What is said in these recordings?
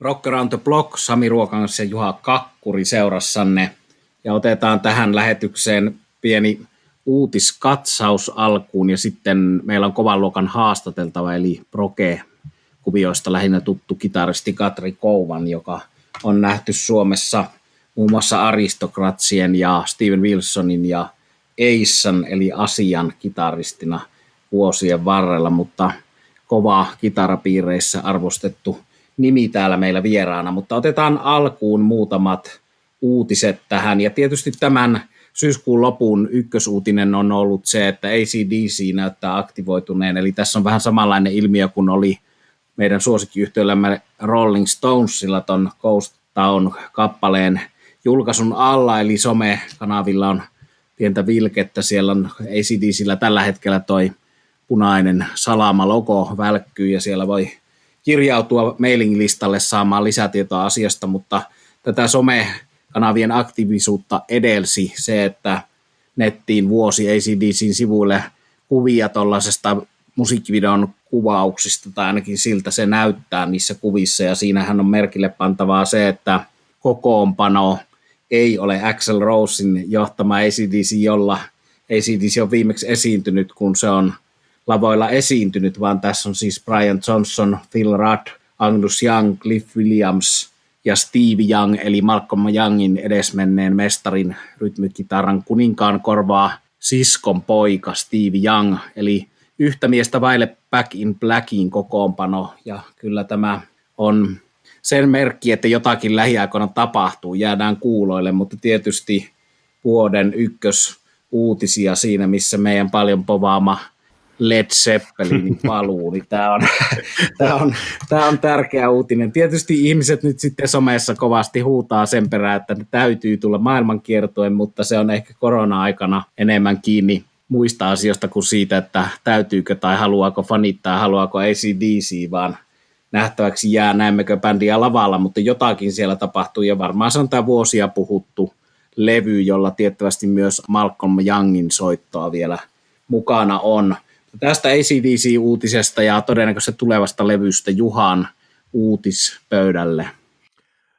Rock Around the Block, Sami Ruokangas ja Juha Kakkuri seurassanne. Ja otetaan tähän lähetykseen pieni uutiskatsaus alkuun ja sitten meillä on kovan luokan haastateltava eli Proke kuvioista lähinnä tuttu kitaristi Katri Kouvan, joka on nähty Suomessa muun muassa Aristokratsien ja Steven Wilsonin ja Eissan eli Asian kitaristina vuosien varrella, mutta kova kitarapiireissä arvostettu nimi täällä meillä vieraana, mutta otetaan alkuun muutamat uutiset tähän. Ja tietysti tämän syyskuun lopun ykkösuutinen on ollut se, että ACDC näyttää aktivoituneen, eli tässä on vähän samanlainen ilmiö kuin oli meidän suosikkiyhtiöllämme Rolling Stonesilla ton Ghost Town kappaleen julkaisun alla, eli somekanavilla on pientä vilkettä, siellä on ACDCillä tällä hetkellä toi punainen salama-logo välkkyy ja siellä voi kirjautua mailing-listalle saamaan lisätietoa asiasta, mutta tätä somekanavien aktiivisuutta edelsi se, että nettiin vuosi ACDCin sivuille kuvia tuollaisesta musiikkivideon kuvauksista, tai ainakin siltä se näyttää niissä kuvissa, ja siinähän on merkille pantavaa se, että kokoonpano ei ole Axel Rosein johtama ACDC, jolla ACDC on viimeksi esiintynyt, kun se on lavoilla esiintynyt, vaan tässä on siis Brian Johnson, Phil Rudd, Angus Young, Cliff Williams ja Steve Young, eli Malcolm Youngin edesmenneen mestarin rytmikitaran kuninkaan korvaa siskon poika Steve Young, eli yhtä miestä vaille Back in Blackin kokoonpano, ja kyllä tämä on sen merkki, että jotakin lähiaikoina tapahtuu, jäädään kuuloille, mutta tietysti vuoden ykkös uutisia siinä, missä meidän paljon povaama Led Zeppelinin paluu, niin tämä on, tämä, on, tämä on tärkeä uutinen. Tietysti ihmiset nyt sitten somessa kovasti huutaa sen perään, että ne täytyy tulla maailmankiertoen, mutta se on ehkä korona-aikana enemmän kiinni muista asioista kuin siitä, että täytyykö tai haluaako fanittaa, haluaako ACDC, vaan nähtäväksi jää, näemmekö bändiä lavalla, mutta jotakin siellä tapahtuu ja varmaan se on tämä vuosia puhuttu levy, jolla tiettävästi myös Malcolm Youngin soittoa vielä mukana on. Tästä ACDC-uutisesta ja todennäköisesti tulevasta levystä Juhan uutispöydälle.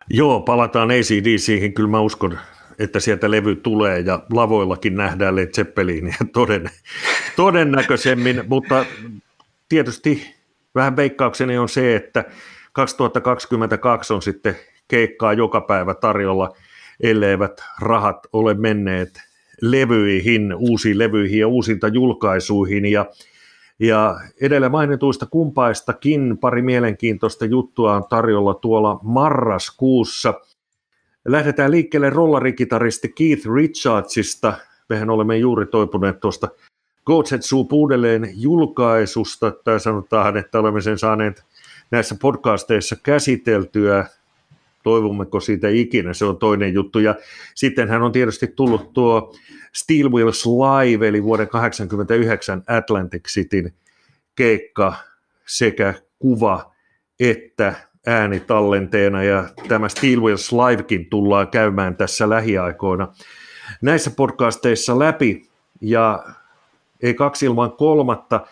Joo, palataan ACDCihin. Kyllä mä uskon, että sieltä levy tulee ja lavoillakin nähdään Led Zeppelinia toden, todennäköisemmin, mutta tietysti vähän veikkaukseni on se, että 2022 on sitten keikkaa joka päivä tarjolla, elleivät rahat ole menneet levyihin, uusiin levyihin ja uusinta julkaisuihin ja ja edellä mainituista kumpaistakin pari mielenkiintoista juttua on tarjolla tuolla marraskuussa. Lähdetään liikkeelle rollarikitaristi Keith Richardsista. Mehän olemme juuri toipuneet tuosta Goatset uudelleen julkaisusta, tai sanotaan, että olemme sen saaneet näissä podcasteissa käsiteltyä. Toivommeko siitä ikinä, se on toinen juttu. Ja sitten hän on tietysti tullut tuo Steel Wheels Live, eli vuoden 1989 Atlantic Cityn keikka sekä kuva että äänitallenteena, ja tämä Steel Wheels Livekin tullaan käymään tässä lähiaikoina näissä podcasteissa läpi, ja ei kaksi ilman kolmatta,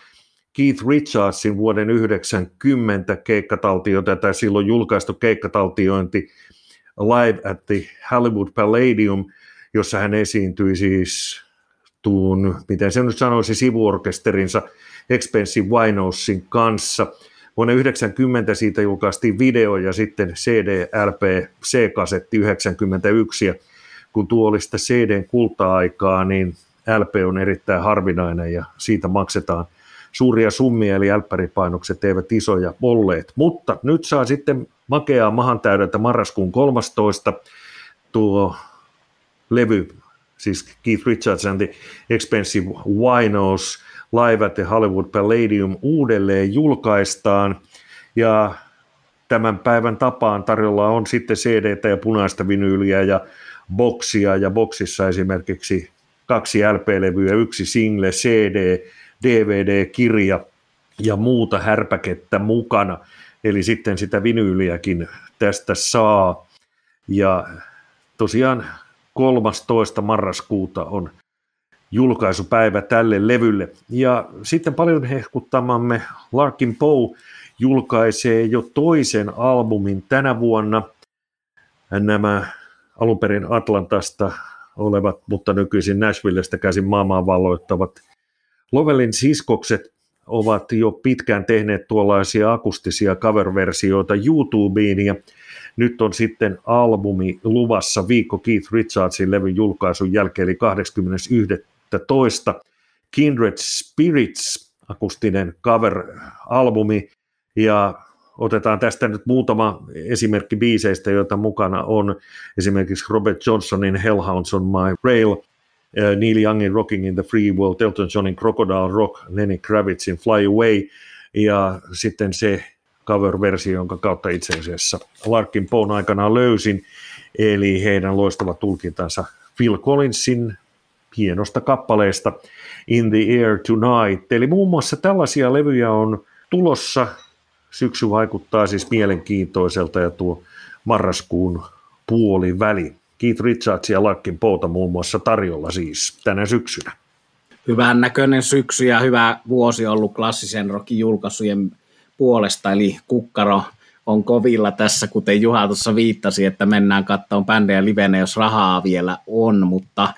Keith Richardsin vuoden 90 keikkataltiointi, tai silloin julkaistu keikkataltiointi Live at the Hollywood Palladium – jossa hän esiintyi siis tuun, miten se nyt sanoisi, sivuorkesterinsa Expensive Winousin kanssa. Vuonna 1990 siitä julkaistiin video ja sitten CD, LP, C-kasetti 91 ja kun tuo oli sitä CDn kulta-aikaa, niin LP on erittäin harvinainen ja siitä maksetaan suuria summia, eli älppäripainokset eivät isoja olleet. Mutta nyt saa sitten makeaa mahan täydeltä marraskuun 13. Tuo levy, siis Keith Richards and the Expensive Winos Live at the Hollywood Palladium uudelleen julkaistaan ja tämän päivän tapaan tarjolla on sitten cd ja punaista vinyyliä ja boksia ja boksissa esimerkiksi kaksi LP-levyä, yksi single, CD, DVD-kirja ja muuta härpäkettä mukana. Eli sitten sitä vinyyliäkin tästä saa. Ja tosiaan 13. marraskuuta on julkaisupäivä tälle levylle. Ja sitten paljon hehkuttamamme Larkin Poe julkaisee jo toisen albumin tänä vuonna. Nämä alun perin Atlantasta olevat, mutta nykyisin Nashvillestä käsin maailmaa valloittavat Lovelin siskokset ovat jo pitkään tehneet tuollaisia akustisia cover-versioita YouTubeen ja nyt on sitten albumi luvassa viikko Keith Richardsin levyn julkaisun jälkeen, eli 21. Kindred Spirits, akustinen cover-albumi, ja otetaan tästä nyt muutama esimerkki biiseistä, joita mukana on esimerkiksi Robert Johnsonin Hellhounds on My Rail, Neil Youngin Rocking in the Free World, Elton Johnin Crocodile Rock, Lenny Kravitzin Fly Away, ja sitten se cover-versio, jonka kautta itse asiassa Larkin Poon aikana löysin, eli heidän loistava tulkintansa Phil Collinsin hienosta kappaleesta In the Air Tonight. Eli muun muassa tällaisia levyjä on tulossa. Syksy vaikuttaa siis mielenkiintoiselta ja tuo marraskuun puoli väli. Keith Richards ja Larkin Pouta muun muassa tarjolla siis tänä syksynä. Hyvän näköinen syksy ja hyvä vuosi ollut klassisen rockin julkaisujen puolesta, eli kukkaro on kovilla tässä, kuten Juha tuossa viittasi, että mennään kattoon bändejä livenä, jos rahaa vielä on, mutta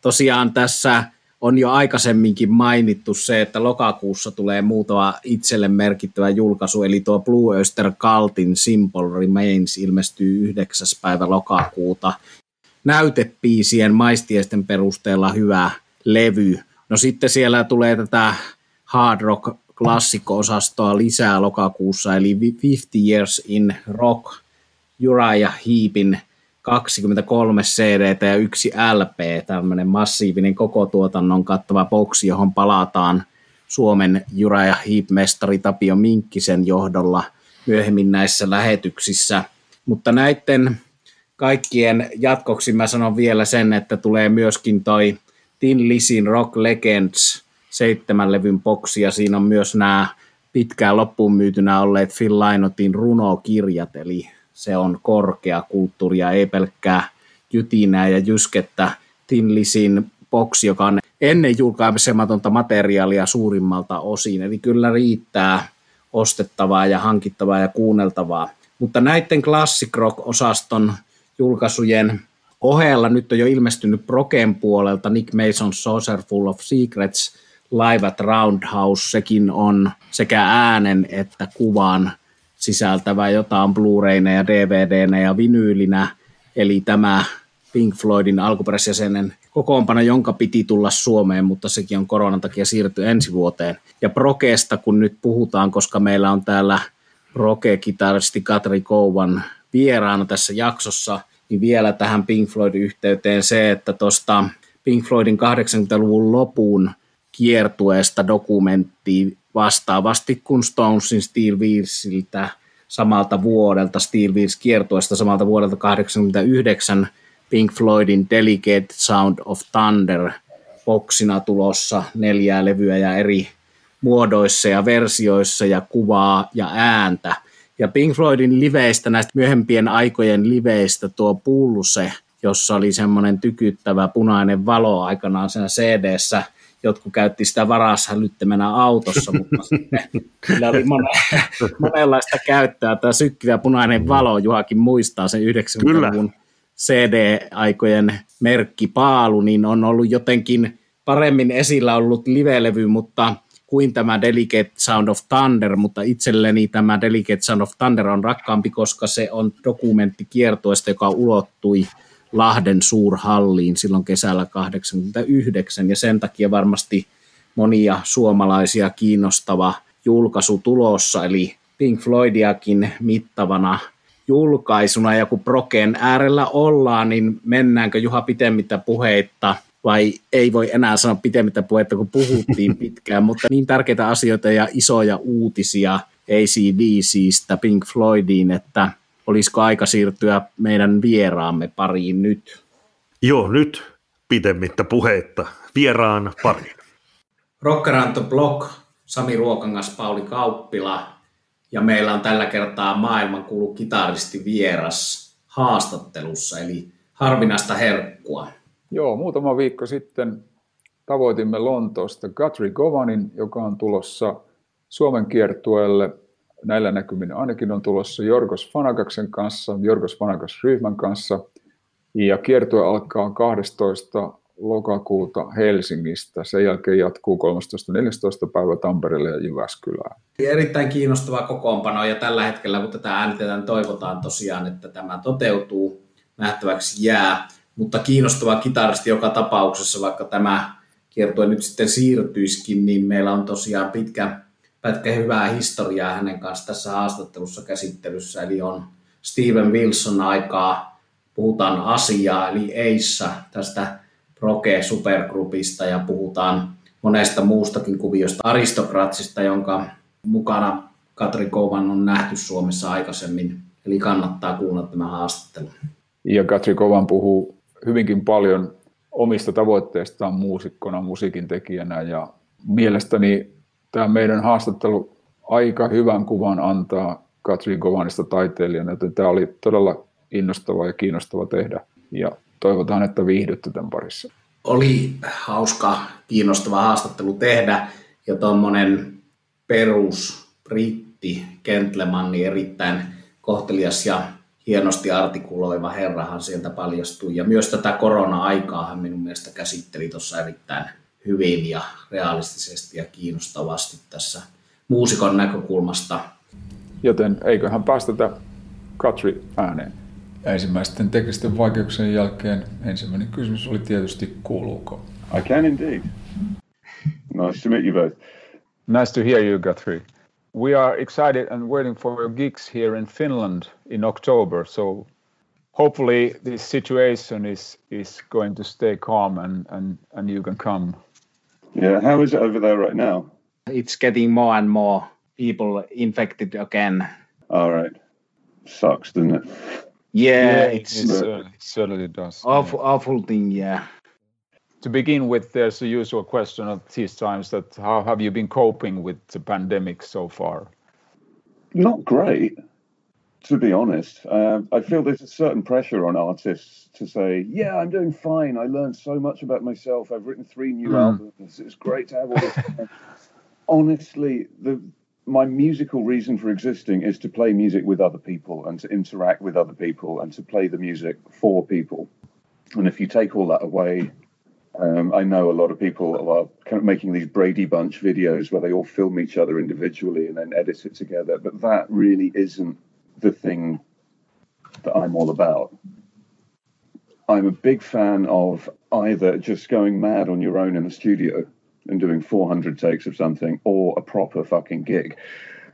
tosiaan tässä on jo aikaisemminkin mainittu se, että lokakuussa tulee muutama itselle merkittävä julkaisu, eli tuo Blue Oyster Cultin Simple Remains ilmestyy 9. päivä lokakuuta. Näytepiisien maistiesten perusteella hyvä levy. No sitten siellä tulee tätä hard rock klassikko-osastoa lisää lokakuussa, eli 50 Years in Rock, Uriah Heepin 23 CD ja yksi LP, tämmöinen massiivinen koko tuotannon kattava boksi, johon palataan Suomen Uriah Heep-mestari Tapio Minkkisen johdolla myöhemmin näissä lähetyksissä. Mutta näiden kaikkien jatkoksi mä sanon vielä sen, että tulee myöskin toi Tin Lisin Rock Legends seitsemän levyn boksi ja siinä on myös nämä pitkään loppuun myytynä olleet Phil Lainotin runokirjat, eli se on korkea kulttuuria, ei pelkkää jytinää ja jyskettä. Tin Lisin boksi, joka on ennen julkaisematonta materiaalia suurimmalta osin, eli kyllä riittää ostettavaa ja hankittavaa ja kuunneltavaa. Mutta näiden Classic Rock-osaston julkaisujen ohella. Nyt on jo ilmestynyt Proken puolelta Nick Mason Saucer Full of Secrets, Live at Roundhouse, sekin on sekä äänen että kuvan sisältävä, jota on Blu-rayna ja DVDnä ja vinyylinä, eli tämä Pink Floydin alkuperäisjäsenen kokoonpano, jonka piti tulla Suomeen, mutta sekin on koronan takia siirty ensi vuoteen. Ja Prokesta, kun nyt puhutaan, koska meillä on täällä Proke-kitaristi Katri Kouvan vieraana tässä jaksossa, niin vielä tähän Pink Floydin yhteyteen se, että tuosta Pink Floydin 80-luvun lopun kiertueesta dokumentti vastaavasti kuin Stonesin Steel Wheelsiltä samalta vuodelta, Steel Wheels kiertueesta samalta vuodelta 89 Pink Floydin Delicate Sound of Thunder boksina tulossa neljää levyä ja eri muodoissa ja versioissa ja kuvaa ja ääntä. Ja Pink Floydin liveistä, näistä myöhempien aikojen liveistä tuo Pulse, jossa oli semmoinen tykyttävä punainen valo aikanaan siinä cd jotkut käytti sitä varashälyttämänä autossa, mutta sillä oli mone, monenlaista käyttöä. Tämä sykkivä punainen valo, Juhakin muistaa sen 90-luvun CD-aikojen merkki Paalu, niin on ollut jotenkin paremmin esillä ollut live-levy, mutta kuin tämä Delicate Sound of Thunder, mutta itselleni tämä Delicate Sound of Thunder on rakkaampi, koska se on dokumentti kiertoista, joka ulottui Lahden suurhalliin silloin kesällä 89 ja sen takia varmasti monia suomalaisia kiinnostava julkaisu tulossa, eli Pink Floydiakin mittavana julkaisuna, ja kun Proken äärellä ollaan, niin mennäänkö Juha pitemmittä puheitta, vai ei voi enää sanoa pitemmittä puheitta, kun puhuttiin pitkään, mutta niin tärkeitä asioita ja isoja uutisia ACDCistä Pink Floydiin, että olisiko aika siirtyä meidän vieraamme pariin nyt? Joo, nyt pitemmittä puheitta. Vieraan pariin. Rockeranto Block, Sami Ruokangas, Pauli Kauppila ja meillä on tällä kertaa maailmankuulu kitaristi vieras haastattelussa, eli harvinaista herkkua. Joo, muutama viikko sitten tavoitimme Lontoosta Guthrie Govanin, joka on tulossa Suomen kiertueelle näillä näkymin ainakin on tulossa Jorgos Fanagaksen kanssa, Jorgos Fanagas-ryhmän kanssa. Ja kiertue alkaa 12 lokakuuta Helsingistä. Sen jälkeen jatkuu 13.14. päivä Tampereelle ja Jyväskylään. Erittäin kiinnostava kokoonpano ja tällä hetkellä, kun tätä äänitetään, toivotaan tosiaan, että tämä toteutuu. Nähtäväksi jää, mutta kiinnostava kitaristi joka tapauksessa, vaikka tämä kiertue nyt sitten siirtyisikin, niin meillä on tosiaan pitkä pätkä hyvää historiaa hänen kanssa tässä haastattelussa käsittelyssä, eli on Steven Wilson aikaa, puhutaan asiaa, eli Eissa tästä Proke Supergroupista ja puhutaan monesta muustakin kuviosta aristokraatsista, jonka mukana Katri Kovan on nähty Suomessa aikaisemmin. Eli kannattaa kuunnella tämä haastattelu. Ja Katri Kovan puhuu hyvinkin paljon omista tavoitteistaan muusikkona, musiikin tekijänä ja mielestäni tämä meidän haastattelu aika hyvän kuvan antaa Katri Kovanista taiteilijana, joten tämä oli todella innostava ja kiinnostava tehdä. Ja toivotaan, että viihdytte tämän parissa. Oli hauska, kiinnostava haastattelu tehdä ja tuommoinen perus britti gentlemanni erittäin kohtelias ja hienosti artikuloiva herrahan sieltä paljastui. Ja myös tätä korona-aikaa hän minun mielestä käsitteli tuossa erittäin hyvin ja realistisesti ja kiinnostavasti tässä muusikon näkökulmasta. Joten eiköhän päästetä Katri ääneen. Ensimmäisten teknisten vaikeuksien jälkeen ensimmäinen kysymys oli tietysti kuuluuko? I can indeed. Nice to meet you both. Nice to hear you, Guthrie. We are excited and waiting for your gigs here in Finland in October. So hopefully this situation is is going to stay calm and and and you can come. Yeah, how is it over there right now? It's getting more and more people infected again. All right. Sucks, doesn't it? Yeah, Yeah, it's it certainly, certainly does. awful, awful thing. Yeah. To begin with, there's the usual question of these times that how have you been coping with the pandemic so far? Not great, to be honest. Uh, I feel there's a certain pressure on artists to say, yeah, I'm doing fine. I learned so much about myself. I've written three new Mm. albums. It's great to have all this. time." Honestly, the my musical reason for existing is to play music with other people and to interact with other people and to play the music for people. And if you take all that away, um, I know a lot of people are kind of making these Brady Bunch videos where they all film each other individually and then edit it together. But that really isn't the thing that I'm all about. I'm a big fan of either just going mad on your own in the studio and doing 400 takes of something or a proper fucking gig.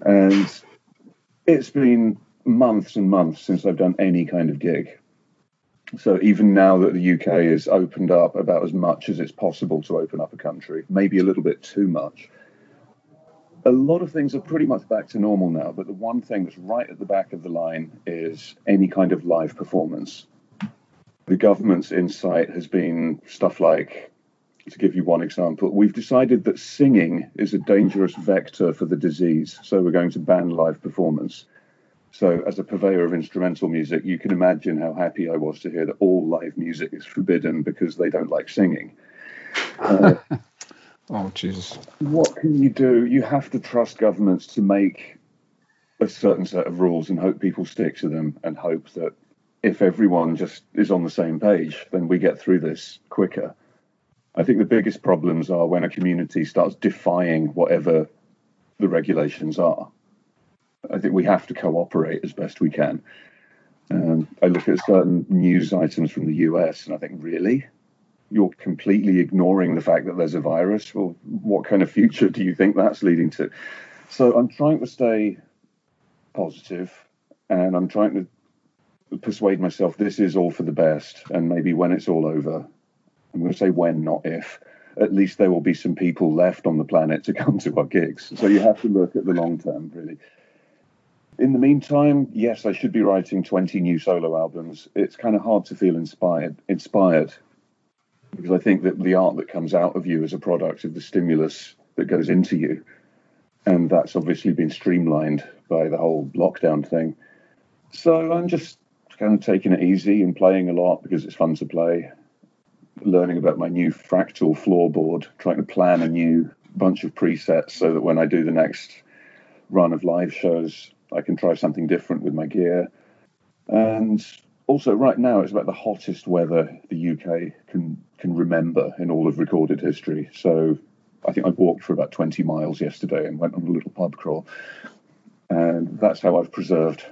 And it's been months and months since I've done any kind of gig. So even now that the UK is opened up about as much as it's possible to open up a country, maybe a little bit too much. A lot of things are pretty much back to normal now, but the one thing that's right at the back of the line is any kind of live performance. The government's insight has been stuff like, to give you one example, we've decided that singing is a dangerous vector for the disease, so we're going to ban live performance. So, as a purveyor of instrumental music, you can imagine how happy I was to hear that all live music is forbidden because they don't like singing. Uh, Oh, Jesus. what can you do? You have to trust governments to make a certain set of rules and hope people stick to them and hope that if everyone just is on the same page, then we get through this quicker. I think the biggest problems are when a community starts defying whatever the regulations are. I think we have to cooperate as best we can. Um, I look at certain news items from the US and I think, really? You're completely ignoring the fact that there's a virus. Well, what kind of future do you think that's leading to? So I'm trying to stay positive and I'm trying to persuade myself this is all for the best. And maybe when it's all over, I'm going to say when, not if, at least there will be some people left on the planet to come to our gigs. So you have to look at the long term, really. In the meantime, yes, I should be writing 20 new solo albums. It's kind of hard to feel inspired, inspired because I think that the art that comes out of you is a product of the stimulus that goes into you. And that's obviously been streamlined by the whole lockdown thing. So I'm just kind of taking it easy and playing a lot because it's fun to play. Learning about my new fractal floorboard, trying to plan a new bunch of presets so that when I do the next run of live shows, I can try something different with my gear. And also, right now, it's about the hottest weather the UK can can remember in all of recorded history. So, I think I walked for about 20 miles yesterday and went on a little pub crawl, and that's how I've preserved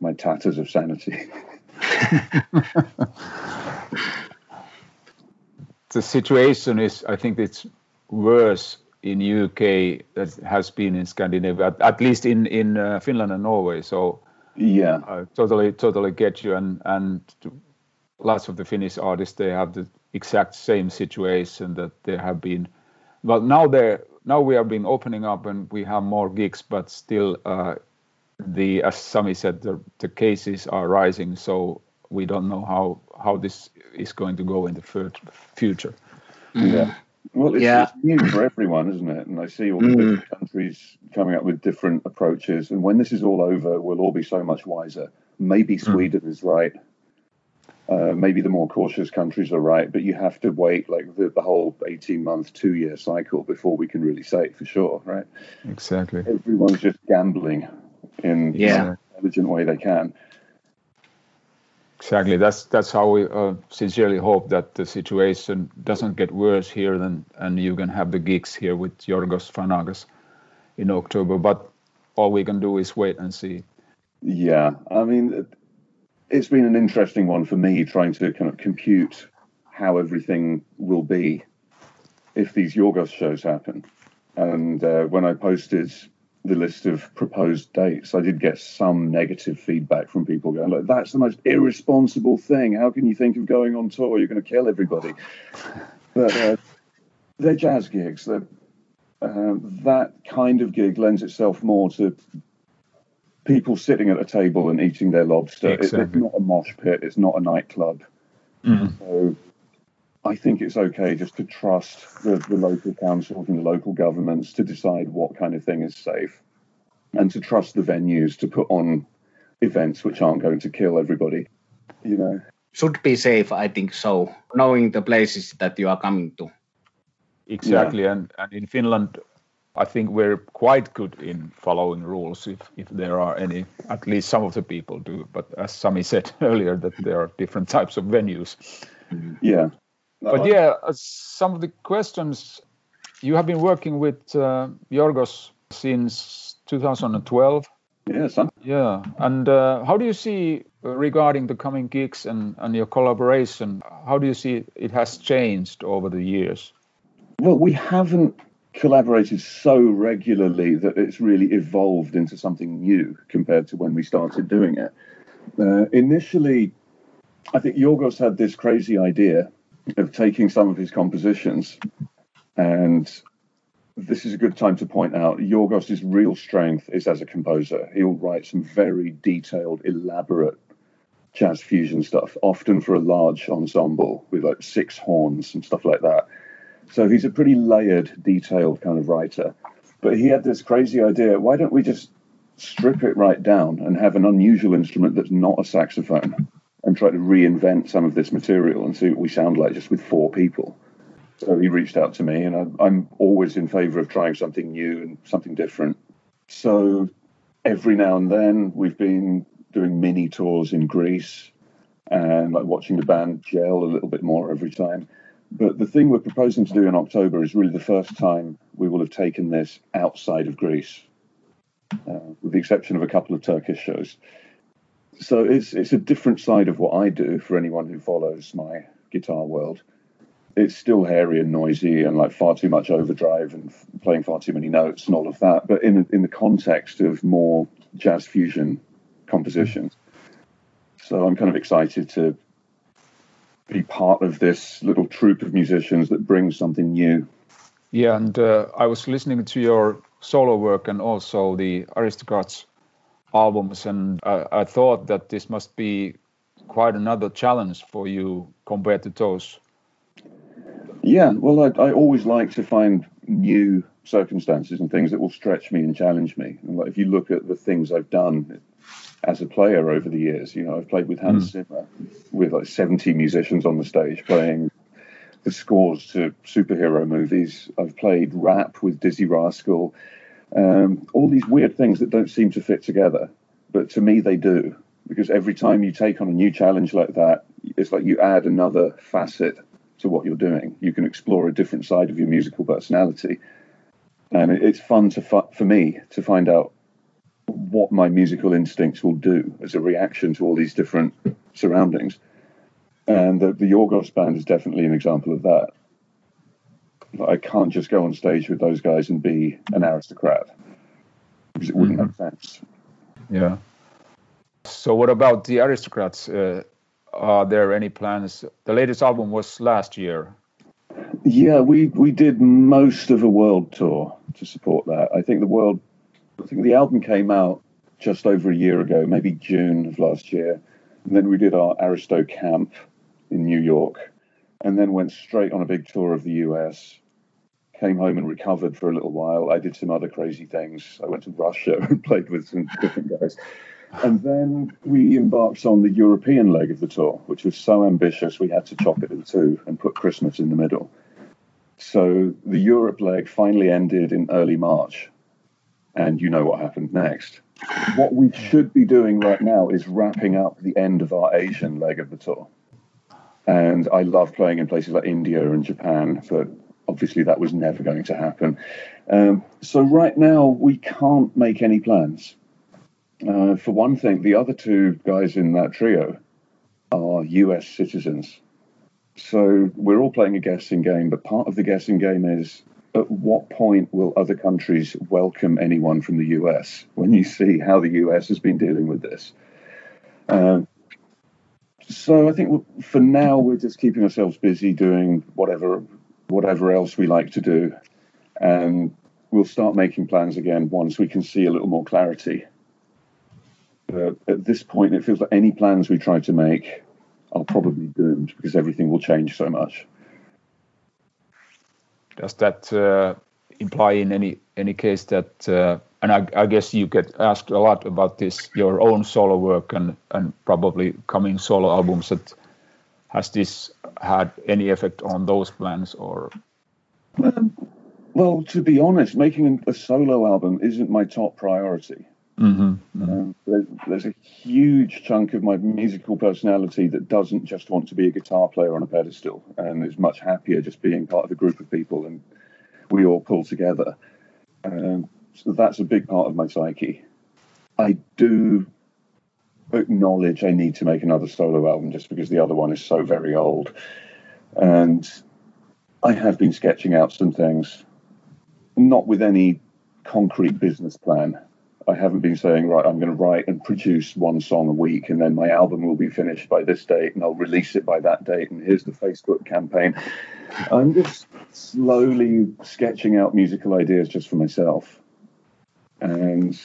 my tatters of sanity. the situation is, I think, it's worse in UK that has been in Scandinavia, at, least in in uh, Finland and Norway. So yeah, I totally totally get you. And and lots of the Finnish artists they have the exact same situation that they have been. But now they now we have been opening up and we have more gigs, but still uh, the as Sami said the the cases are rising. So we don't know how how this is going to go in the future. Yeah. Well, it's, yeah. it's new for everyone, isn't it? And I see all the mm. different countries coming up with different approaches. And when this is all over, we'll all be so much wiser. Maybe mm. Sweden mm. is right. Uh, maybe the more cautious countries are right, but you have to wait like the, the whole 18 month, two year cycle before we can really say it for sure, right? Exactly. Everyone's just gambling in yeah. intelligent way they can. Exactly. That's that's how we uh, sincerely hope that the situation doesn't get worse here, than, and you can have the gigs here with Yorgos Fanagas in October. But all we can do is wait and see. Yeah, I mean, it's been an interesting one for me trying to kind of compute how everything will be if these Yorgos shows happen. And uh, when I posted the list of proposed dates, I did get some negative feedback from people going, like, that's the most irresponsible thing. How can you think of going on tour? You're going to kill everybody. But uh, they're jazz gigs. They're, uh, that kind of gig lends itself more to people sitting at a table and eating their lobster. Exactly. It, it's not a mosh pit. It's not a nightclub. Mm. So I think it's okay just to trust the, the local councils and the local governments to decide what kind of thing is safe and to trust the venues to put on events which aren't going to kill everybody, you know. Should be safe, I think so, knowing the places that you are coming to. Exactly. Yeah. And, and in Finland, I think we're quite good in following rules if, if there are any, at least some of the people do. But as Sami said earlier, that there are different types of venues. Yeah but yeah, uh, some of the questions you have been working with uh, Yorgos since 2012. Yes. Yeah, and uh, how do you see uh, regarding the coming gigs and, and your collaboration? How do you see it has changed over the years? Well, we haven't collaborated so regularly that it's really evolved into something new compared to when we started doing it. Uh, initially, I think Yorgos had this crazy idea of taking some of his compositions and this is a good time to point out Yorgos's real strength is as a composer. He'll write some very detailed, elaborate jazz fusion stuff, often for a large ensemble with like six horns and stuff like that. So he's a pretty layered, detailed kind of writer. But he had this crazy idea why don't we just strip it right down and have an unusual instrument that's not a saxophone? And try to reinvent some of this material and see what we sound like just with four people. So he reached out to me, and I, I'm always in favor of trying something new and something different. So every now and then we've been doing mini tours in Greece and like watching the band gel a little bit more every time. But the thing we're proposing to do in October is really the first time we will have taken this outside of Greece, uh, with the exception of a couple of Turkish shows so it's it's a different side of what I do for anyone who follows my guitar world. It's still hairy and noisy and like far too much overdrive and f- playing far too many notes and all of that. But in in the context of more jazz fusion compositions, so I'm kind of excited to be part of this little troupe of musicians that brings something new. Yeah, and uh, I was listening to your solo work and also the Aristocrats albums, and I, I thought that this must be quite another challenge for you compared to those. Yeah, well, I, I always like to find new circumstances and things that will stretch me and challenge me. And like, if you look at the things I've done as a player over the years, you know, I've played with Hans mm. Zimmer, with like 70 musicians on the stage playing the scores to superhero movies. I've played rap with Dizzee Rascal. Um, all these weird things that don't seem to fit together, but to me they do because every time you take on a new challenge like that, it's like you add another facet to what you're doing. You can explore a different side of your musical personality, and it's fun to for me to find out what my musical instincts will do as a reaction to all these different surroundings. And the, the Yorgos band is definitely an example of that. I can't just go on stage with those guys and be an aristocrat because it wouldn't mm-hmm. make sense. Yeah. So, what about the aristocrats? Uh, are there any plans? The latest album was last year. Yeah, we we did most of a world tour to support that. I think the world, I think the album came out just over a year ago, maybe June of last year, and then we did our Aristo camp in New York, and then went straight on a big tour of the US. Came home and recovered for a little while. I did some other crazy things. I went to Russia and played with some different guys. And then we embarked on the European leg of the tour, which was so ambitious we had to chop it in two and put Christmas in the middle. So the Europe leg finally ended in early March. And you know what happened next. What we should be doing right now is wrapping up the end of our Asian leg of the tour. And I love playing in places like India and Japan, but obviously that was never going to happen. Um, so right now we can't make any plans. Uh, for one thing, the other two guys in that trio are US citizens. So we're all playing a guessing game, but part of the guessing game is at what point will other countries welcome anyone from the US when you see how the US has been dealing with this? Um, so I think for now we're just keeping ourselves busy doing whatever whatever else we like to do, and we'll start making plans again once we can see a little more clarity uh, at this point, it feels like any plans we try to make are probably doomed because everything will change so much. Does that uh, imply in any any case that, uh, and I, I, guess you get asked a lot about this, your own solo work and and probably coming solo albums. That has this had any effect on those plans or? Um, well, to be honest, making a solo album isn't my top priority. Mm-hmm. mm-hmm. Um, there's, there's, a huge chunk of my musical personality that doesn't just want to be a guitar player on a pedestal and is much happier just being part of a group of people and we all pull together. Um, so that's a big part of my psyche. I do acknowledge I need to make another solo album just because the other one is so very old. And I have been sketching out some things, not with any concrete business plan I haven't been saying, right, I'm going to write and produce one song a week, and then my album will be finished by this date, and I'll release it by that date, and here's the Facebook campaign. I'm just slowly sketching out musical ideas just for myself. And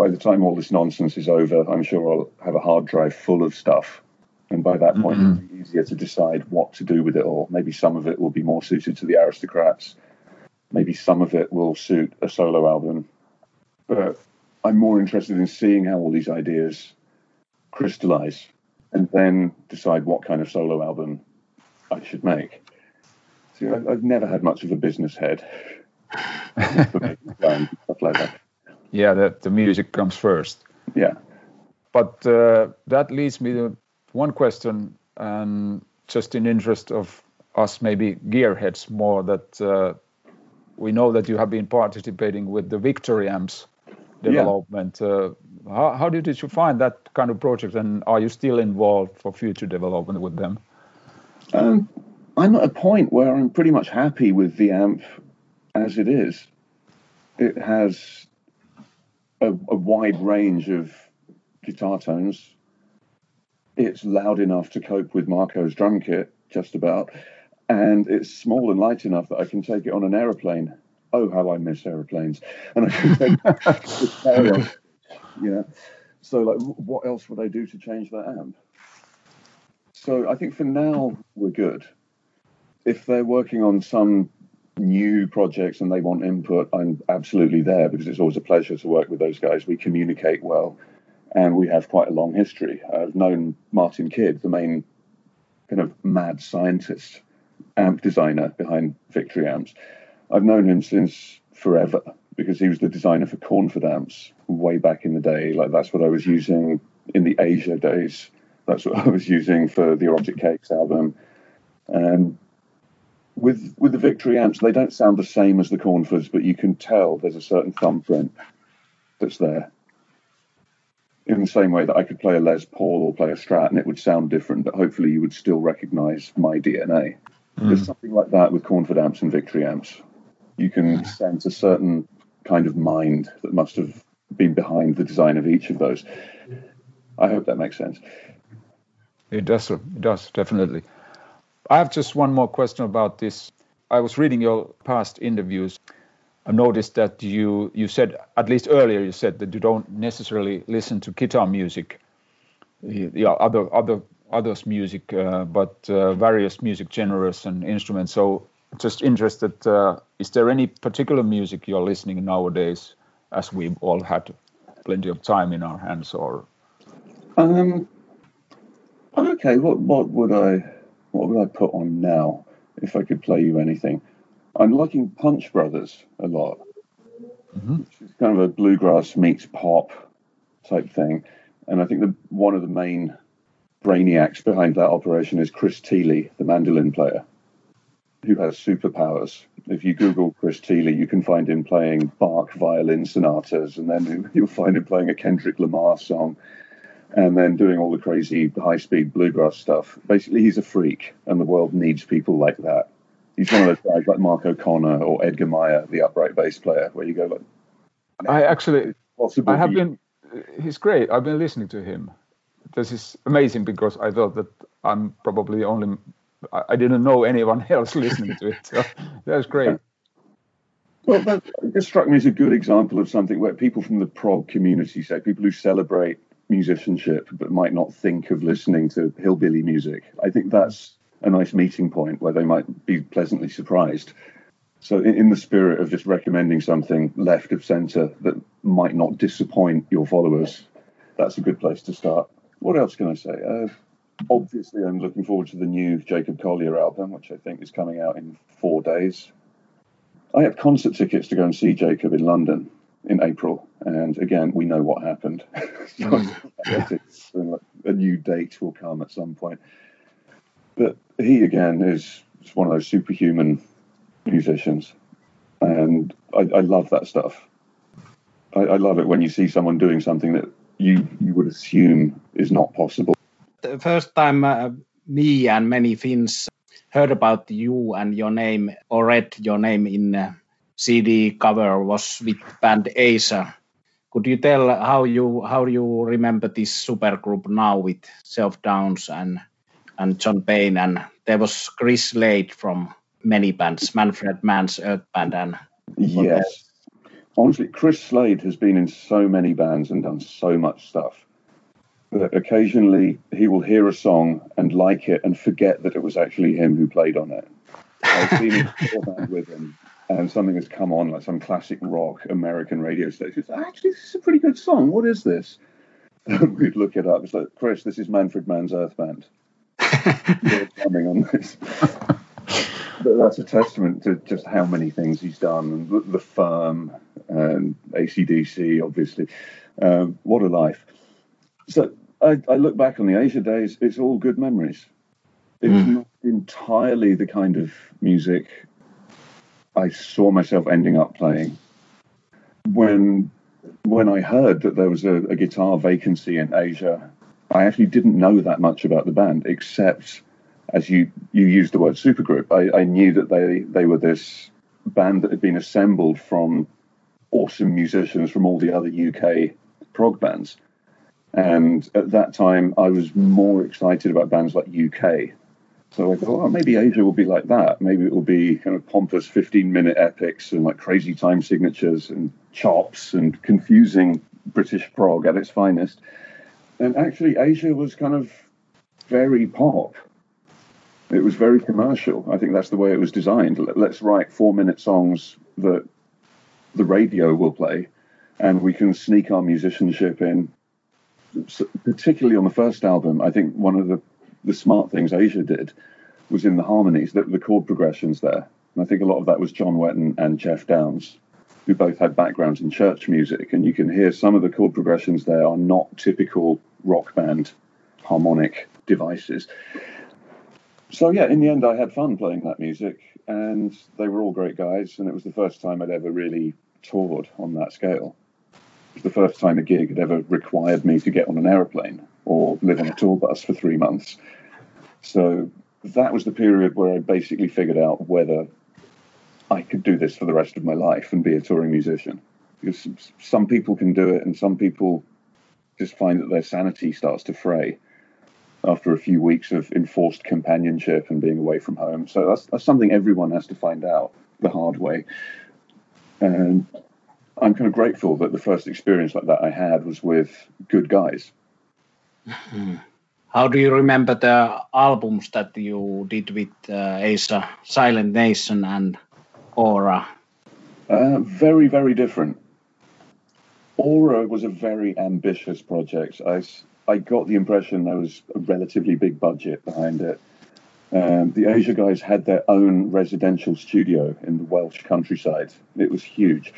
by the time all this nonsense is over, I'm sure I'll have a hard drive full of stuff. And by that point, mm-hmm. it'll be easier to decide what to do with it all. Maybe some of it will be more suited to the aristocrats. Maybe some of it will suit a solo album. But I'm more interested in seeing how all these ideas crystallize and then decide what kind of solo album I should make. See, I've never had much of a business head. stuff like that. Yeah, that the music comes first. Yeah. But uh, that leads me to one question, and just in interest of us, maybe gearheads more, that uh, we know that you have been participating with the Victory amps development. Yeah. Uh, how, how did you find that kind of project, and are you still involved for future development with them? Um, I'm at a point where I'm pretty much happy with the amp as it is. It has a, a wide range of guitar tones. It's loud enough to cope with Marco's drum kit, just about, and it's small and light enough that I can take it on an aeroplane oh, how I miss aeroplanes. And I think, yeah. So, like, what else would I do to change that amp? So, I think for now, we're good. If they're working on some new projects and they want input, I'm absolutely there because it's always a pleasure to work with those guys. We communicate well and we have quite a long history. I've known Martin Kidd, the main kind of mad scientist amp designer behind Victory Amps I've known him since forever because he was the designer for Cornford amps way back in the day. Like that's what I was using in the Asia days. That's what I was using for the Erotic Cakes album. And with with the Victory amps, they don't sound the same as the Cornfords, but you can tell there's a certain thumbprint that's there. In the same way that I could play a Les Paul or play a Strat and it would sound different, but hopefully you would still recognize my DNA. Mm. There's something like that with Cornford amps and Victory amps. You can sense a certain kind of mind that must have been behind the design of each of those. I hope that makes sense. It does. It does definitely. I have just one more question about this. I was reading your past interviews. I noticed that you you said at least earlier you said that you don't necessarily listen to guitar music, yeah, other other others music, uh, but uh, various music genres and instruments. So just interested, uh, is there any particular music you're listening nowadays, as we've all had plenty of time in our hands, or? Um, okay, what what would I what would I put on now if I could play you anything? I'm liking Punch Brothers a lot, mm-hmm. which is kind of a bluegrass meets pop type thing, and I think the one of the main brainiacs behind that operation is Chris Thile, the mandolin player who has superpowers. If you Google Chris Thile, you can find him playing Bach violin sonatas, and then you'll find him playing a Kendrick Lamar song, and then doing all the crazy high speed bluegrass stuff. Basically, he's a freak, and the world needs people like that. He's one of those guys like Mark O'Connor or Edgar Meyer, the upright bass player, where you go like. I actually, I have been. He's great. I've been listening to him. This is amazing because I thought that I'm probably only I didn't know anyone else listening to it. So that was great. Well, that struck me as a good example of something where people from the prog community, say people who celebrate musicianship but might not think of listening to hillbilly music, I think that's a nice meeting point where they might be pleasantly surprised. So, in, the spirit of just recommending something left of centre that might not disappoint your followers, that's a good place to start. What else can I say? Uh, obviously, I'm looking forward to the new Jacob Collier album, which I think is coming out in four days. I have concert tickets to go and see Jacob in London in April, and again, we know what happened. Mm. a new date will come at some point. But he again is one of those superhuman musicians, and I, I love that stuff. I, I love it when you see someone doing something that you you would assume is not possible the first time uh, me and many Finns heard about you and your name or read your name in uh, CD cover was with band Asia. Could you tell how you how you remember this supergroup now with Geoff Downes and and John Payne and there was Chris Slade from many bands, Manfred Mann's Earth Band and yes. Honestly, Chris Slade has been in so many bands and done so much stuff that occasionally he will hear a song and like it and forget that it was actually him who played on it. I've seen him beforehand with him, and something has come on, like some classic rock American radio station. Actually, this is a pretty good song. What is this? And we'd look it up. It's like, Chris, this is Manfred Mann's Earth Band. coming on this. but that's a testament to just how many things he's done. The, the firm and ACDC, obviously. Um, what a life. So I, I, look back on the Asia days, it's all good memories. It's mm. not entirely the kind of music I saw myself ending up playing. When when I heard that there was a, a guitar vacancy in Asia, I actually didn't know that much about the band, except as you you used the word supergroup. I, I knew that they they were this band that had been assembled from awesome musicians from all the other UK prog bands. And at that time, I was more excited about bands like UK. So I thought, oh, maybe Asia will be like that. Maybe it will be kind of pompous 15 minute epics and like crazy time signatures and chops and confusing British prog at its finest. And actually, Asia was kind of very pop. It was very commercial. I think that's the way it was designed. Let's write four minute songs that the radio will play, and we can sneak our musicianship in particularly on the first album, I think one of the, the smart things Asia did was in the harmonies, the, the chord progressions there. And I think a lot of that was John Wetton and Geoff Downes, who both had backgrounds in church music, and you can hear some of the chord progressions there are not typical rock band harmonic devices. So yeah, in the end, I had fun playing that music, and they were all great guys, and it was the first time I'd ever really toured on that scale. It was the first time a gig had ever required me to get on an aeroplane or live on a tour bus for three months. So that was the period where I basically figured out whether I could do this for the rest of my life and be a touring musician. Because some people can do it, and some people just find that their sanity starts to fray after a few weeks of enforced companionship and being away from home. So that's, that's something everyone has to find out the hard way. And I'm kind of grateful that the first experience like that I had was with good guys. Mm-hmm. How do you remember the albums that you did with uh, Asia, Silent Nation, and Aura? Uh, very, very different. Aura was a very ambitious project. I, I got the impression there was a relatively big budget behind it. Um, the Asia guys had their own residential studio in the Welsh countryside. It was huge.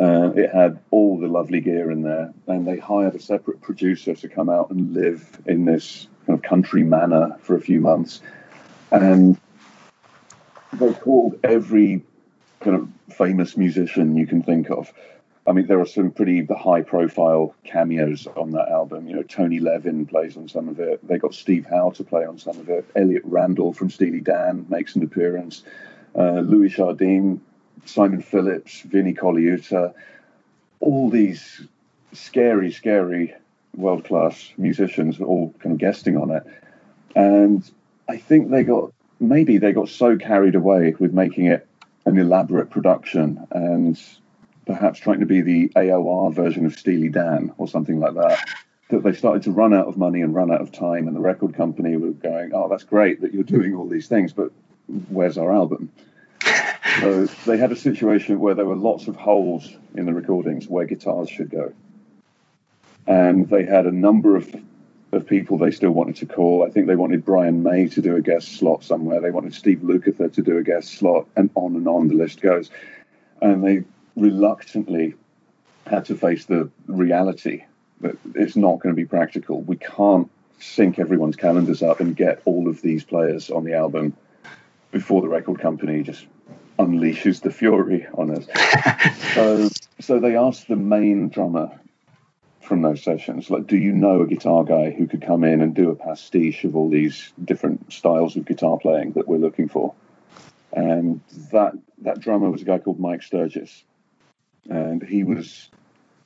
Uh, it had all the lovely gear in there, and they hired a separate producer to come out and live in this kind of country manor for a few months. And they called every kind of famous musician you can think of. I mean, there are some pretty high profile cameos on that album. You know, Tony Levin plays on some of it. They got Steve Howe to play on some of it. Elliot Randall from Steely Dan makes an appearance. Uh, Luis Jardim, Simon Phillips, Vinnie Colaiuta, all these scary, scary world class musicians all kind of guesting on it. And I think they got maybe they got so carried away with making it an elaborate production and perhaps trying to be the AOR version of Steely Dan or something like that. That they started to run out of money and run out of time, and the record company were going, "Oh, that's great that you're doing all these things, but where's our album?" So they had a situation where there were lots of holes in the recordings where guitars should go, and they had a number of of people they still wanted to call. I think they wanted Brian May to do a guest slot somewhere. They wanted Steve Lukather to do a guest slot, and on and on the list goes. And they reluctantly had to face the reality that it's not going to be practical. We can't sync everyone's calendars up and get all of these players on the album before the record company just unleashes the fury on us. so, so they asked the main drummer from those sessions, like, do you know a guitar guy who could come in and do a pastiche of all these different styles of guitar playing that we're looking for? And that that drummer was a guy called Mike Sturgis, and he was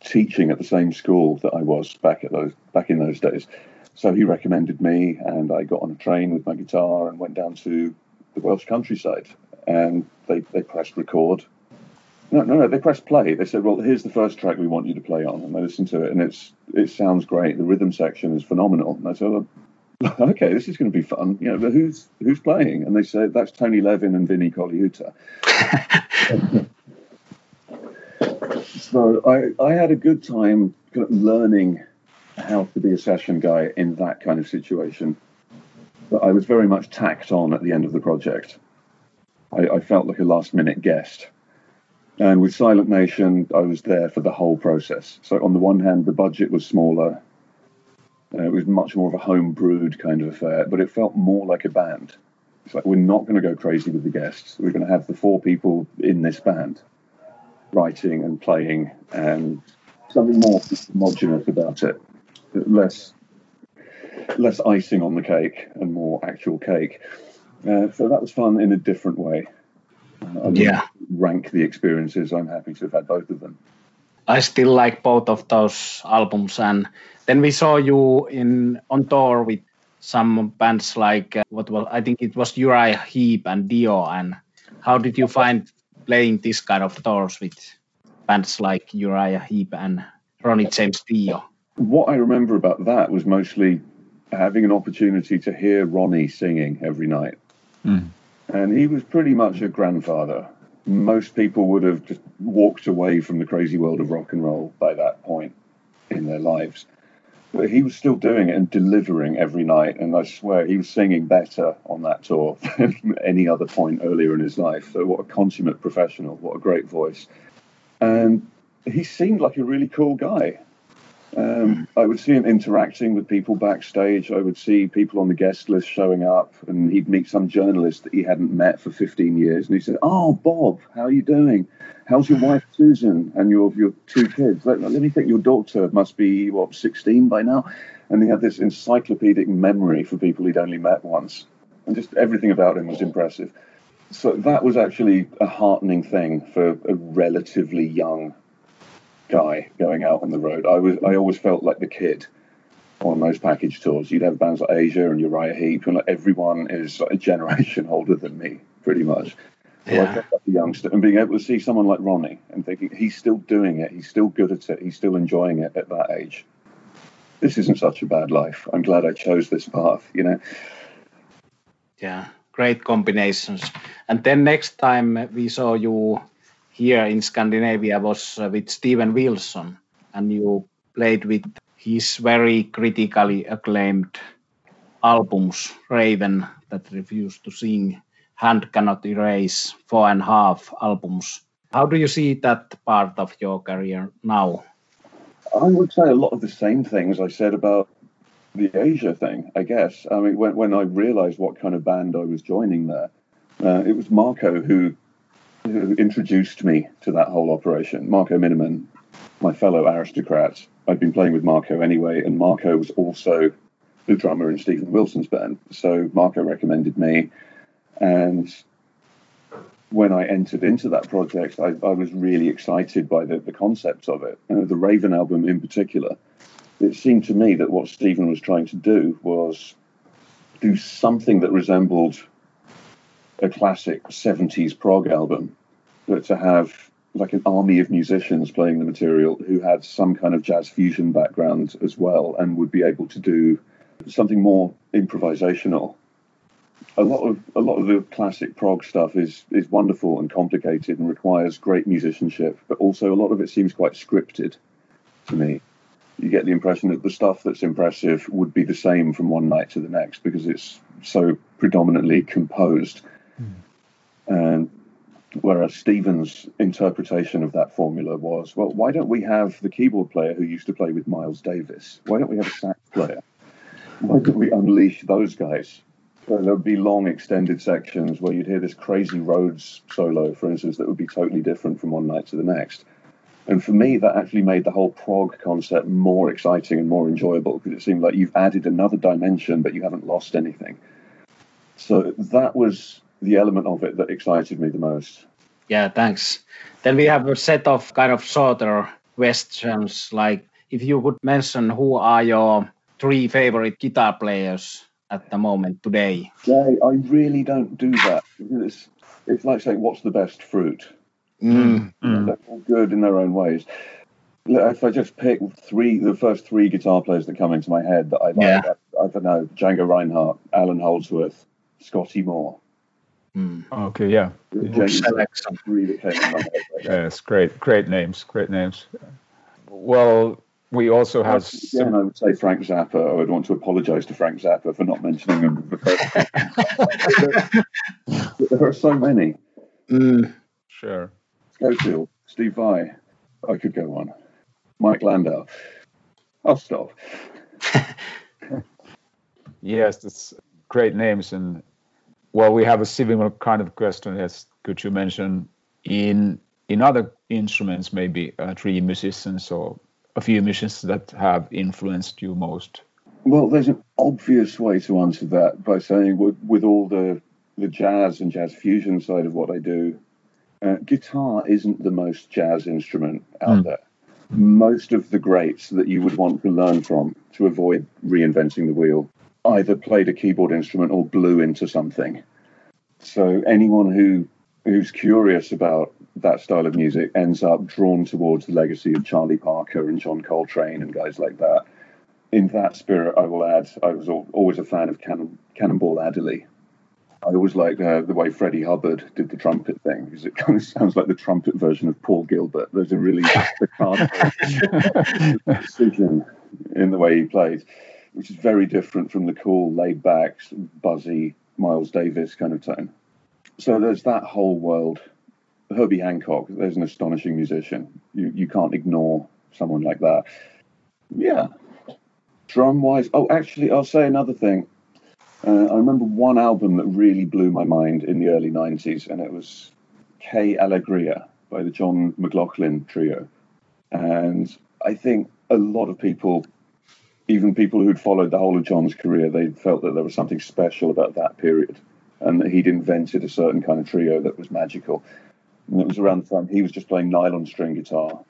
teaching at the same school that I was back at those back in those days. So he recommended me, and I got on a train with my guitar and went down to the Welsh countryside. And they, they pressed record. No, no, no. They pressed play. They said, "Well, here's the first track we want you to play on." And I listened to it, and it's it sounds great. The rhythm section is phenomenal. And I said, well, "Okay, this is going to be fun." You know, but who's who's playing? And they said, "That's Tony Levin and Vinnie Colaiuta." so I, I had a good time kind of learning how to be a session guy in that kind of situation. But I was very much tacked on at the end of the project. I, I felt like a last minute guest. And with Silent Nation, I was there for the whole process. So on the one hand, the budget was smaller. Uh, it was much more of a home brewed kind of affair, but it felt more like a band. It's like we're not going to go crazy with the guests. We're going to have the four people in this band writing and playing and something more homogenous about it, less less icing on the cake and more actual cake. Uh, so that was fun in a different way. Uh, yeah. Rank the experiences. I'm happy to have had both of them. I still like both of those albums, and then we saw you in on tour with some bands like uh, what was I think it was Uriah Heep and Dio. And how did you find playing this kind of tours with bands like Uriah Heep and Ronnie James Dio? What I remember about that was mostly having an opportunity to hear Ronnie singing every night. Mm. And he was pretty much a grandfather. Most people would have just walked away from the crazy world of rock and roll by that point in their lives. But he was still doing it and delivering every night. And I swear he was singing better on that tour than any other point earlier in his life. So, what a consummate professional, what a great voice. and he seemed like a really cool guy. Um, I would see him interacting with people backstage. I would see people on the guest list showing up, and he'd meet some journalist that he hadn't met for 15 years. And he said, "Oh, Bob, how are you doing? How's your wife Susan and your your two kids? Let, let me think. Your daughter must be what 16 by now." And he had this encyclopedic memory for people he'd only met once, and just everything about him was impressive. So that was actually a heartening thing for a relatively young guy going out on the road. I was I always felt like the kid on those package tours. You'd have bands like Asia and Uriah Heep, and like everyone is like a generation older than me, pretty much. So yeah. I felt like a youngster, and being able to see someone like Ronnie and thinking he's still doing it, he's still good at it, he's still enjoying it at that age. This isn't such a bad life. I'm glad I chose this path. You know. Yeah, great combinations. And then next time we saw you here in Scandinavia was uh, with Steven Wilson, and you played with his very critically acclaimed albums, Raven, that refused to sing, Hand Cannot Erase, Four and a Half albums. How do you see that part of your career now? I would say a lot of the same things I said about the Asia thing, I guess. I mean, when, when I realized what kind of band I was joining there, uh, it was Marco who who introduced me to that whole operation. Marco Minnemann, my fellow aristocrat. I'd been playing with Marco anyway, and Marco was also the drummer in Steven Wilson's band. So Marco recommended me, and when I entered into that project, I, I was really excited by the, the concept of it. Uh, the Raven album in particular, it seemed to me that what Steven was trying to do was do something that resembled a classic 70s prog album, but to have like an army of musicians playing the material who had some kind of jazz fusion background as well and would be able to do something more improvisational. A lot of a lot of the classic prog stuff is is wonderful and complicated and requires great musicianship, but also a lot of it seems quite scripted to me. You get the impression that the stuff that's impressive would be the same from one night to the next because it's so predominantly composed Um, and whereas Steven's interpretation of that formula was, well, why don't we have the keyboard player who used to play with Miles Davis? Why don't we have a sax player? Why don't we unleash those guys? So there would be long extended sections where you'd hear this crazy Rhodes solo, for instance, that would be totally different from one night to the next. And for me, that actually made the whole prog concept more exciting and more enjoyable because it seemed like you've added another dimension, but you haven't lost anything. So that was the element of it that excited me the most. Yeah, thanks. Then we have a set of kind of shorter questions, like if you could mention who are your three favorite guitar players at the moment today. Yeah, I really don't do that. It's, it's like saying, what's the best fruit? Mm. Mm. They're all good in their own ways. If I just pick three, the first three guitar players that come into my head that I like, yeah. I, I don't know, Django Reinhardt, Allan Holdsworth, Scotty Moore. Mm. Okay, yeah. yes, great, great names, great names. Well, we also have. Again, I would say Frank Zappa. I would want to apologise to Frank Zappa for not mentioning him. there are so many. Mm. Sure. Scofield, Steve Vai. I could go on. Mike Landau. I'll stop. yes, that's great names, and well, we have a similar kind of question. Yes, could you mention in in other instruments maybe uh, three musicians or a few musicians that have influenced you most? Well, there's an obvious way to answer that by saying with, with all the the jazz and jazz fusion side of what I do, uh, guitar isn't the most jazz instrument out mm. there. Most of the greats that you would want to learn from to avoid reinventing the wheel either played a keyboard instrument or blew into something. So anyone who who's curious about that style of music ends up drawn towards the legacy of Charlie Parker and John Coltrane and guys like that. In that spirit, I will add, I was always a fan of Cannon, Cannonball Adderley. I always liked uh, the way Freddie Hubbard did the trumpet thing because it kind of sounds like the trumpet version of Paul Gilbert. There's a really precision in the way he plays which is very different from the cool, laid back, buzzy Miles Davis kind of tone. So there's that whole world. Herbie Hancock, there's an astonishing musician. You you can't ignore someone like that. Yeah. Drum wise, oh, actually, I'll say another thing. Uh, I remember one album that really blew my mind in the early 90s, and it was Que Alegria by the John McLaughlin Trio. And I think a lot of people, even people who'd followed the whole of John's career, they felt that there was something special about that period and that he'd invented a certain kind of trio that was magical. And it was around the time he was just playing nylon string guitar.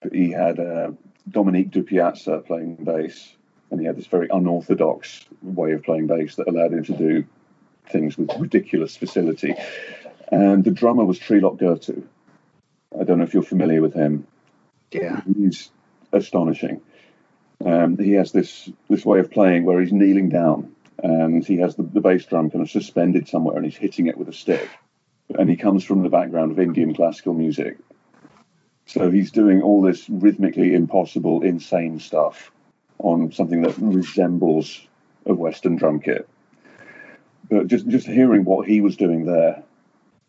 But he had uh, Dominique Di Piazza playing bass, and he had this very unorthodox way of playing bass that allowed him to do things with ridiculous facility. And the drummer was Trilok Gurtu. I don't know if you're familiar with him. Yeah. He's astonishing. Um, he has this this way of playing where he's kneeling down and he has the, the bass drum kind of suspended somewhere and he's hitting it with a stick. And he comes from the background of Indian classical music. So he's doing all this rhythmically impossible, insane stuff on something that resembles a Western drum kit. But just, just hearing what he was doing there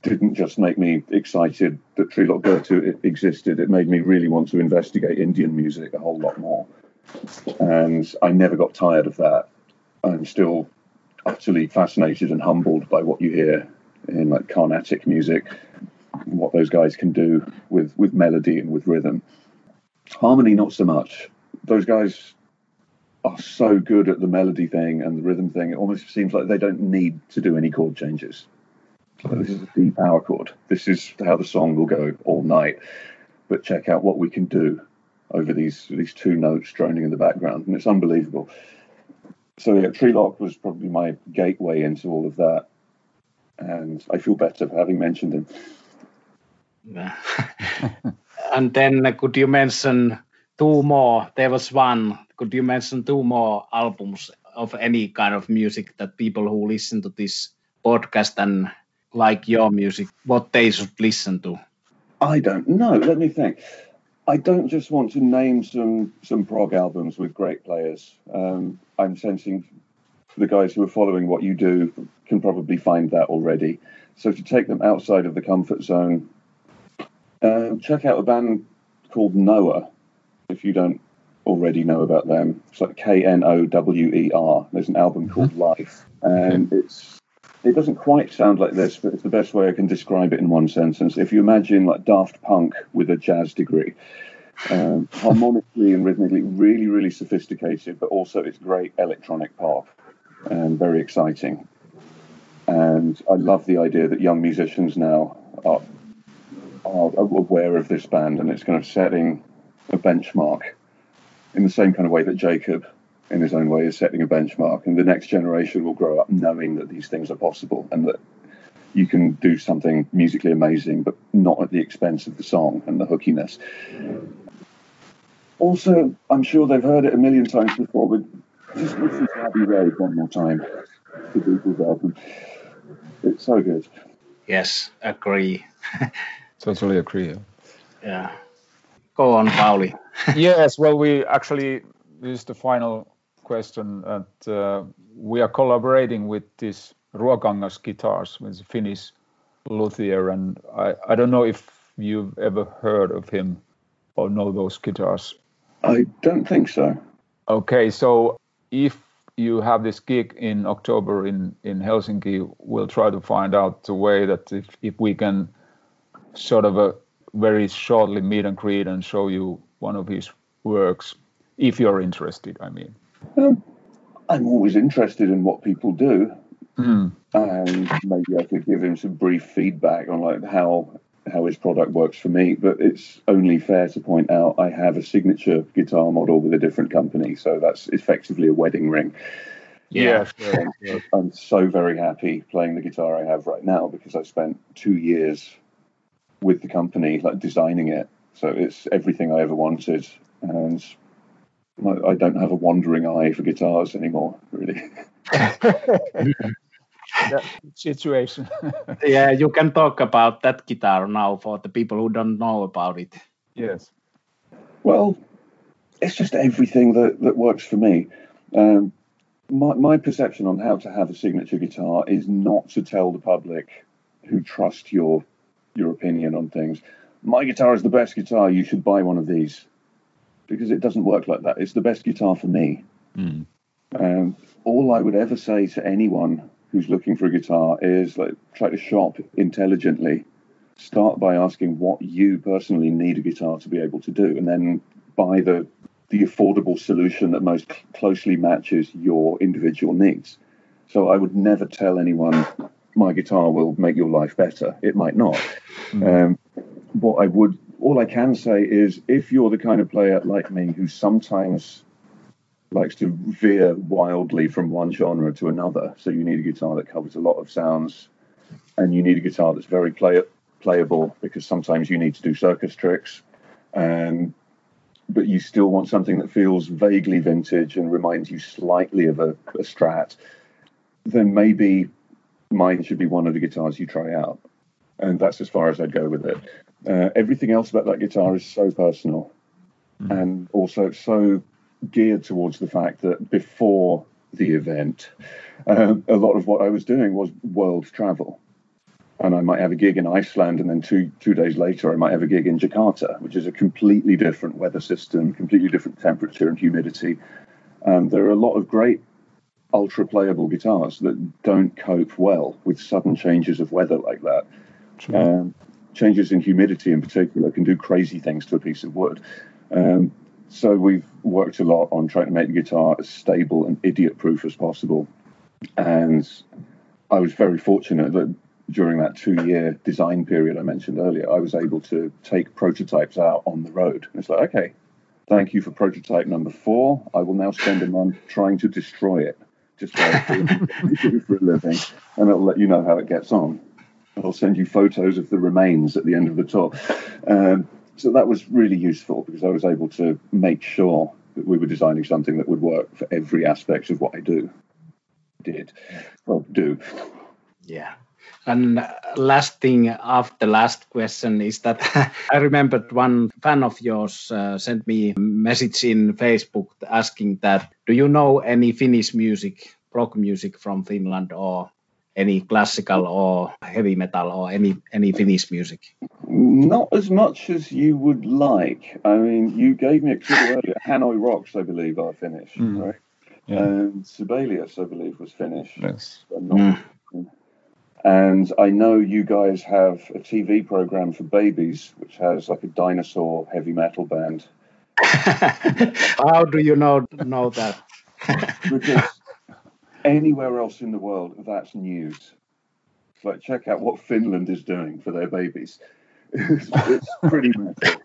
didn't just make me excited that Trilok Gurtu existed. It made me really want to investigate Indian music a whole lot more. And I never got tired of that. I'm still utterly fascinated and humbled by what you hear in like Carnatic music, what those guys can do with, with melody and with rhythm. Harmony, not so much. Those guys are so good at the melody thing and the rhythm thing. It almost seems like they don't need to do any chord changes. This is a D power chord. This is how the song will go all night. But check out what we can do over these these two notes droning in the background, and it's unbelievable. So yeah, Trilok was probably my gateway into all of that, and I feel better for having mentioned him. and then uh, could you mention two more? There was one. Could you mention two more albums of any kind of music that people who listen to this podcast and like your music, what they should listen to? I don't know. Let me think. I don't just want to name some some prog albums with great players. Um, I'm sensing the guys who are following what you do can probably find that already. So to take them outside of the comfort zone, uh, check out a band called Knower if you don't already know about them. It's like K N O W E R. There's an album called mm-hmm. Life, and it's it doesn't quite sound like this, but it's the best way I can describe it in one sentence. If you imagine like Daft Punk with a jazz degree, um, harmonically and rhythmically, really, really sophisticated, but also it's great electronic pop and very exciting. And I love the idea that young musicians now are, are aware of this band and it's kind of setting a benchmark in the same kind of way that Jacob in his own way, is setting a benchmark. And the next generation will grow up knowing that these things are possible and that you can do something musically amazing, but not at the expense of the song and the hookiness. Also, I'm sure they've heard it a million times before, but just listen to Abbey Road one more time. The Beatles album. It's so good. Yes, agree. totally agree. Yeah. Go on, Pauli. yes, well, we actually, this is the final question. And uh, we are collaborating with this Ruokangas guitars with Finnish luthier, and I, I don't know if you've ever heard of him or know those guitars. I don't think so. Okay, so if you have this gig in October in, in Helsinki, we'll try to find out the way that if, if we can sort of a very shortly meet and greet and show you one of his works, if you're interested, I mean. Um, I'm always interested in what people do, mm. and maybe I could give him some brief feedback on like how how his product works for me. But it's only fair to point out I have a signature guitar model with a different company, so that's effectively a wedding ring. Yeah, sure, sure. I'm so very happy playing the guitar I have right now because I spent two years with the company, like designing it. So it's everything I ever wanted, and I don't have a wandering eye for guitars anymore, really. situation. yeah, you can talk about that guitar now for the people who don't know about it. Yes. Well, it's just everything that, that works for me. Um, my, my perception on how to have a signature guitar is not to tell the public who trust your your opinion on things. My guitar is the best guitar. You should buy one of these because it doesn't work like that. It's the best guitar for me. Mm. Um, all I would ever say to anyone who's looking for a guitar is like try to shop intelligently. Start by asking what you personally need a guitar to be able to do, and then buy the the affordable solution that most cl- closely matches your individual needs. So I would never tell anyone my guitar will make your life better. It might not. Um, what I would, all I can say is, if you're the kind of player like me who sometimes likes to veer wildly from one genre to another, so you need a guitar that covers a lot of sounds, and you need a guitar that's very play- playable because sometimes you need to do circus tricks, but you still want something that feels vaguely vintage and reminds you slightly of a, a Strat, then maybe mine should be one of the guitars you try out. And that's as far as I'd go with it. Uh, everything else about that guitar is so personal and also so geared towards the fact that before the event, um, a lot of what I was doing was world travel. And I might have a gig in Iceland, and then two two days later, I might have a gig in Jakarta, which is a completely different weather system, completely different temperature and humidity. Um, there are a lot of great ultra playable guitars that don't cope well with sudden changes of weather like that. Um, changes in humidity, in particular, can do crazy things to a piece of wood. Um, so we've worked a lot on trying to make the guitar as stable and idiot-proof as possible. And I was very fortunate that during that two-year design period I mentioned earlier, I was able to take prototypes out on the road. And it's like, okay, thank you for prototype number four. I will now spend a month trying to destroy it, just like I do for a living, and it'll let you know how it gets on. I'll send you photos of the remains at the end of the tour. Um, so that was really useful because I was able to make sure that we were designing something that would work for every aspect of what I do. Did well do. Yeah. And last thing after last question is that I remembered one fan of yours uh, sent me a message in Facebook asking that do you know any Finnish music, rock music from Finland or any classical or heavy metal or any any Finnish music? Not as much as you would like. I mean, you gave me a clue earlier. Hanoi Rocks, I believe, are Finnish, Mm. right? Yeah. And Sibelius, I believe, was Finnish. Yes. but not- And I know you guys have a TV program for babies, which has like a dinosaur heavy metal band. How do you know know that? Because anywhere else in the world, that's news. It's like, check out what Finland is doing for their babies. it's, it's pretty metal.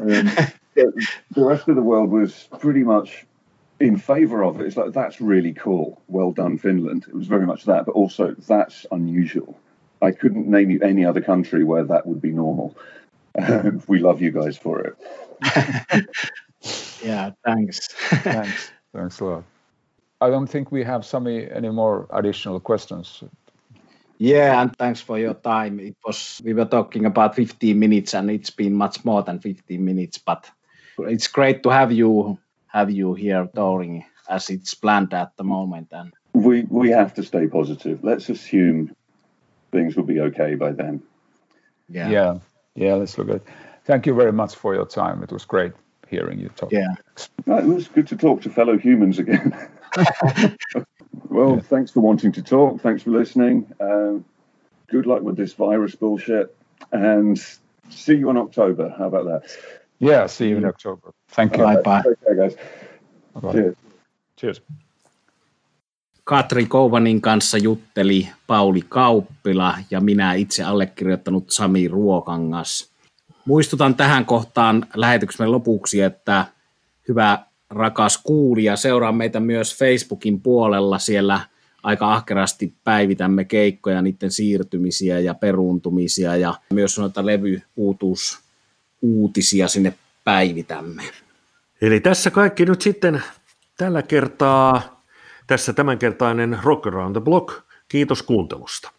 Um, the rest of the world was pretty much in favor of it. It's like, that's really cool. Well done, Finland. It was very much that, but also that's unusual. I couldn't name you any other country where that would be normal. Um, we love you guys for it. Yeah, thanks. Thanks. Thanks a lot. I don't think we have some any more additional questions. Yeah, and thanks for your time. It was we were talking about 15 minutes, and it's been much more than 15 minutes. But it's great to have you have you here touring as it's planned at the moment. And We we have to stay positive. Let's assume things will be okay by then. yeah, Yeah. yeah. let's look at it. Thank you very much for your time. It was great hearing you talk. yeah. No, it was good to talk to fellow humans again. well, thanks for wanting to talk. Thanks for listening. Um, good luck with this virus bullshit, and see you in October. How about that? Yeah, see you in October. Thank you. Bye bye. Take care, guys. Bye. Cheers. Cheers. Katri Kouvanin kanssa jutteli Pauli Kauppila ja minä itse allekirjoittanut Sami Ruokangas. Muistutan tähän kohtaan lähetyksemme lopuksi, että hyvä rakas kuulija, seuraa meitä myös Facebookin puolella. Siellä aika ahkerasti päivitämme keikkoja, niiden siirtymisiä ja peruuntumisia ja myös noita levyuutuus uutisia sinne päivitämme. Eli tässä kaikki nyt sitten tällä kertaa, tässä tämänkertainen Rock Around the Block. Kiitos kuuntelusta.